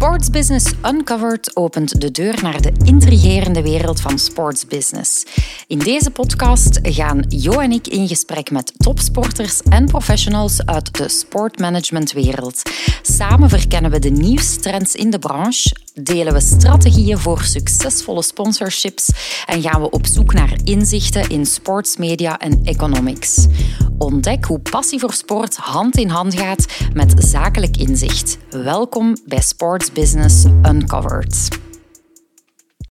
Sports Business Uncovered opent de deur naar de intrigerende wereld van sportsbusiness. In deze podcast gaan Jo en ik in gesprek met topsporters en professionals uit de sportmanagementwereld. Samen verkennen we de nieuwste trends in de branche, delen we strategieën voor succesvolle sponsorships en gaan we op zoek naar inzichten in sportsmedia en economics. Ontdek hoe passie voor sport hand in hand gaat met zakelijk inzicht. Welkom bij Sports Business Uncovered.